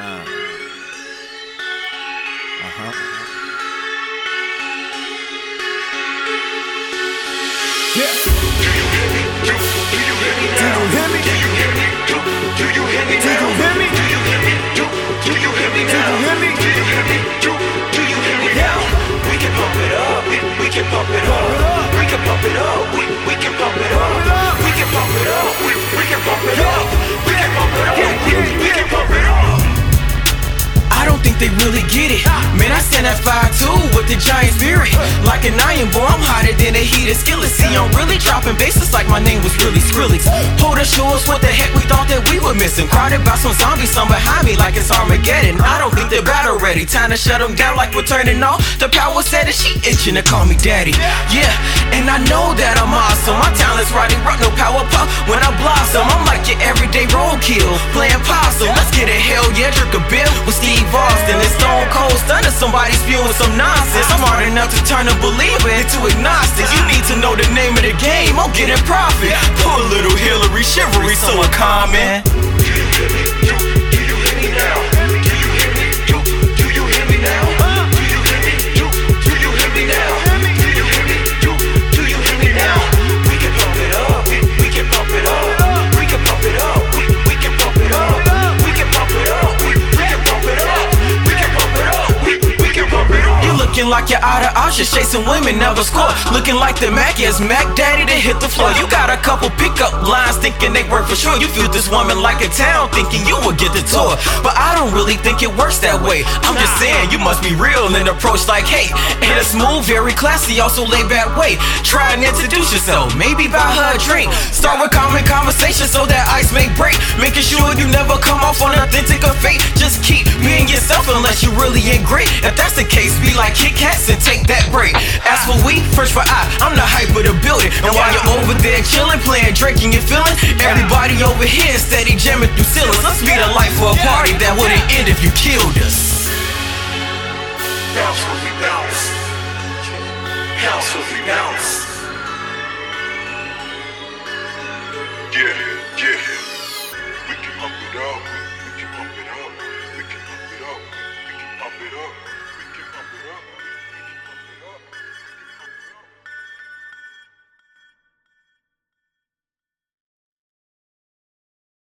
Uh. Uh-huh. Yeah. Do you hear me? Do, you hear me do you hear me? Do you hear me? They really get it. Man, I stand at 5'2 with the giant spirit. Like an iron boy, I'm hotter than a heated skillet. See, I'm really dropping bases like my name was really Skrillex. Hold us shows, what the heck we thought that we were missing. Crowded by some zombies, some behind me like it's Armageddon. I don't think they're battle ready. Time to shut them down like we're turning off. The power said that she itching to call me daddy. Yeah, and I know that I'm awesome. My talent's riding rock, no power pop. When I blossom, I'm your everyday roadkill. Playing possum, let's get it, hell yeah, drink a beer with Steve Austin. It's Stone Cold Stunner, somebody spewing some nonsense. I'm hard enough to turn a believer into agnostic. You need to know the name of the game, I'm getting profit. Poor looking like you're out of options, chasing women never score. Looking like the Mac is Mac Daddy to hit the floor. You got a couple pickup lines thinking they work for sure. You feel this woman like a town thinking you will get the tour. But I don't really think it works that way. I'm just saying you must be real and approach like hey. In a smooth, very classy, also laid back way. Try and introduce yourself, maybe buy her a drink. Start with common conversation so that ice may break. Making sure you never come off on authentic or fake. Just keep being yourself unless you really ain't great. If that's the case, be like Kit Kats and take that break. As for we, first for I, I'm the hype of the building. And while you're over there chilling, playing, drinking, and feeling, everybody over here steady jamming through ceilings. Let's be the life for a party that wouldn't end if you killed us. Bounce bounce. Bounce bounce. 안녕하세요.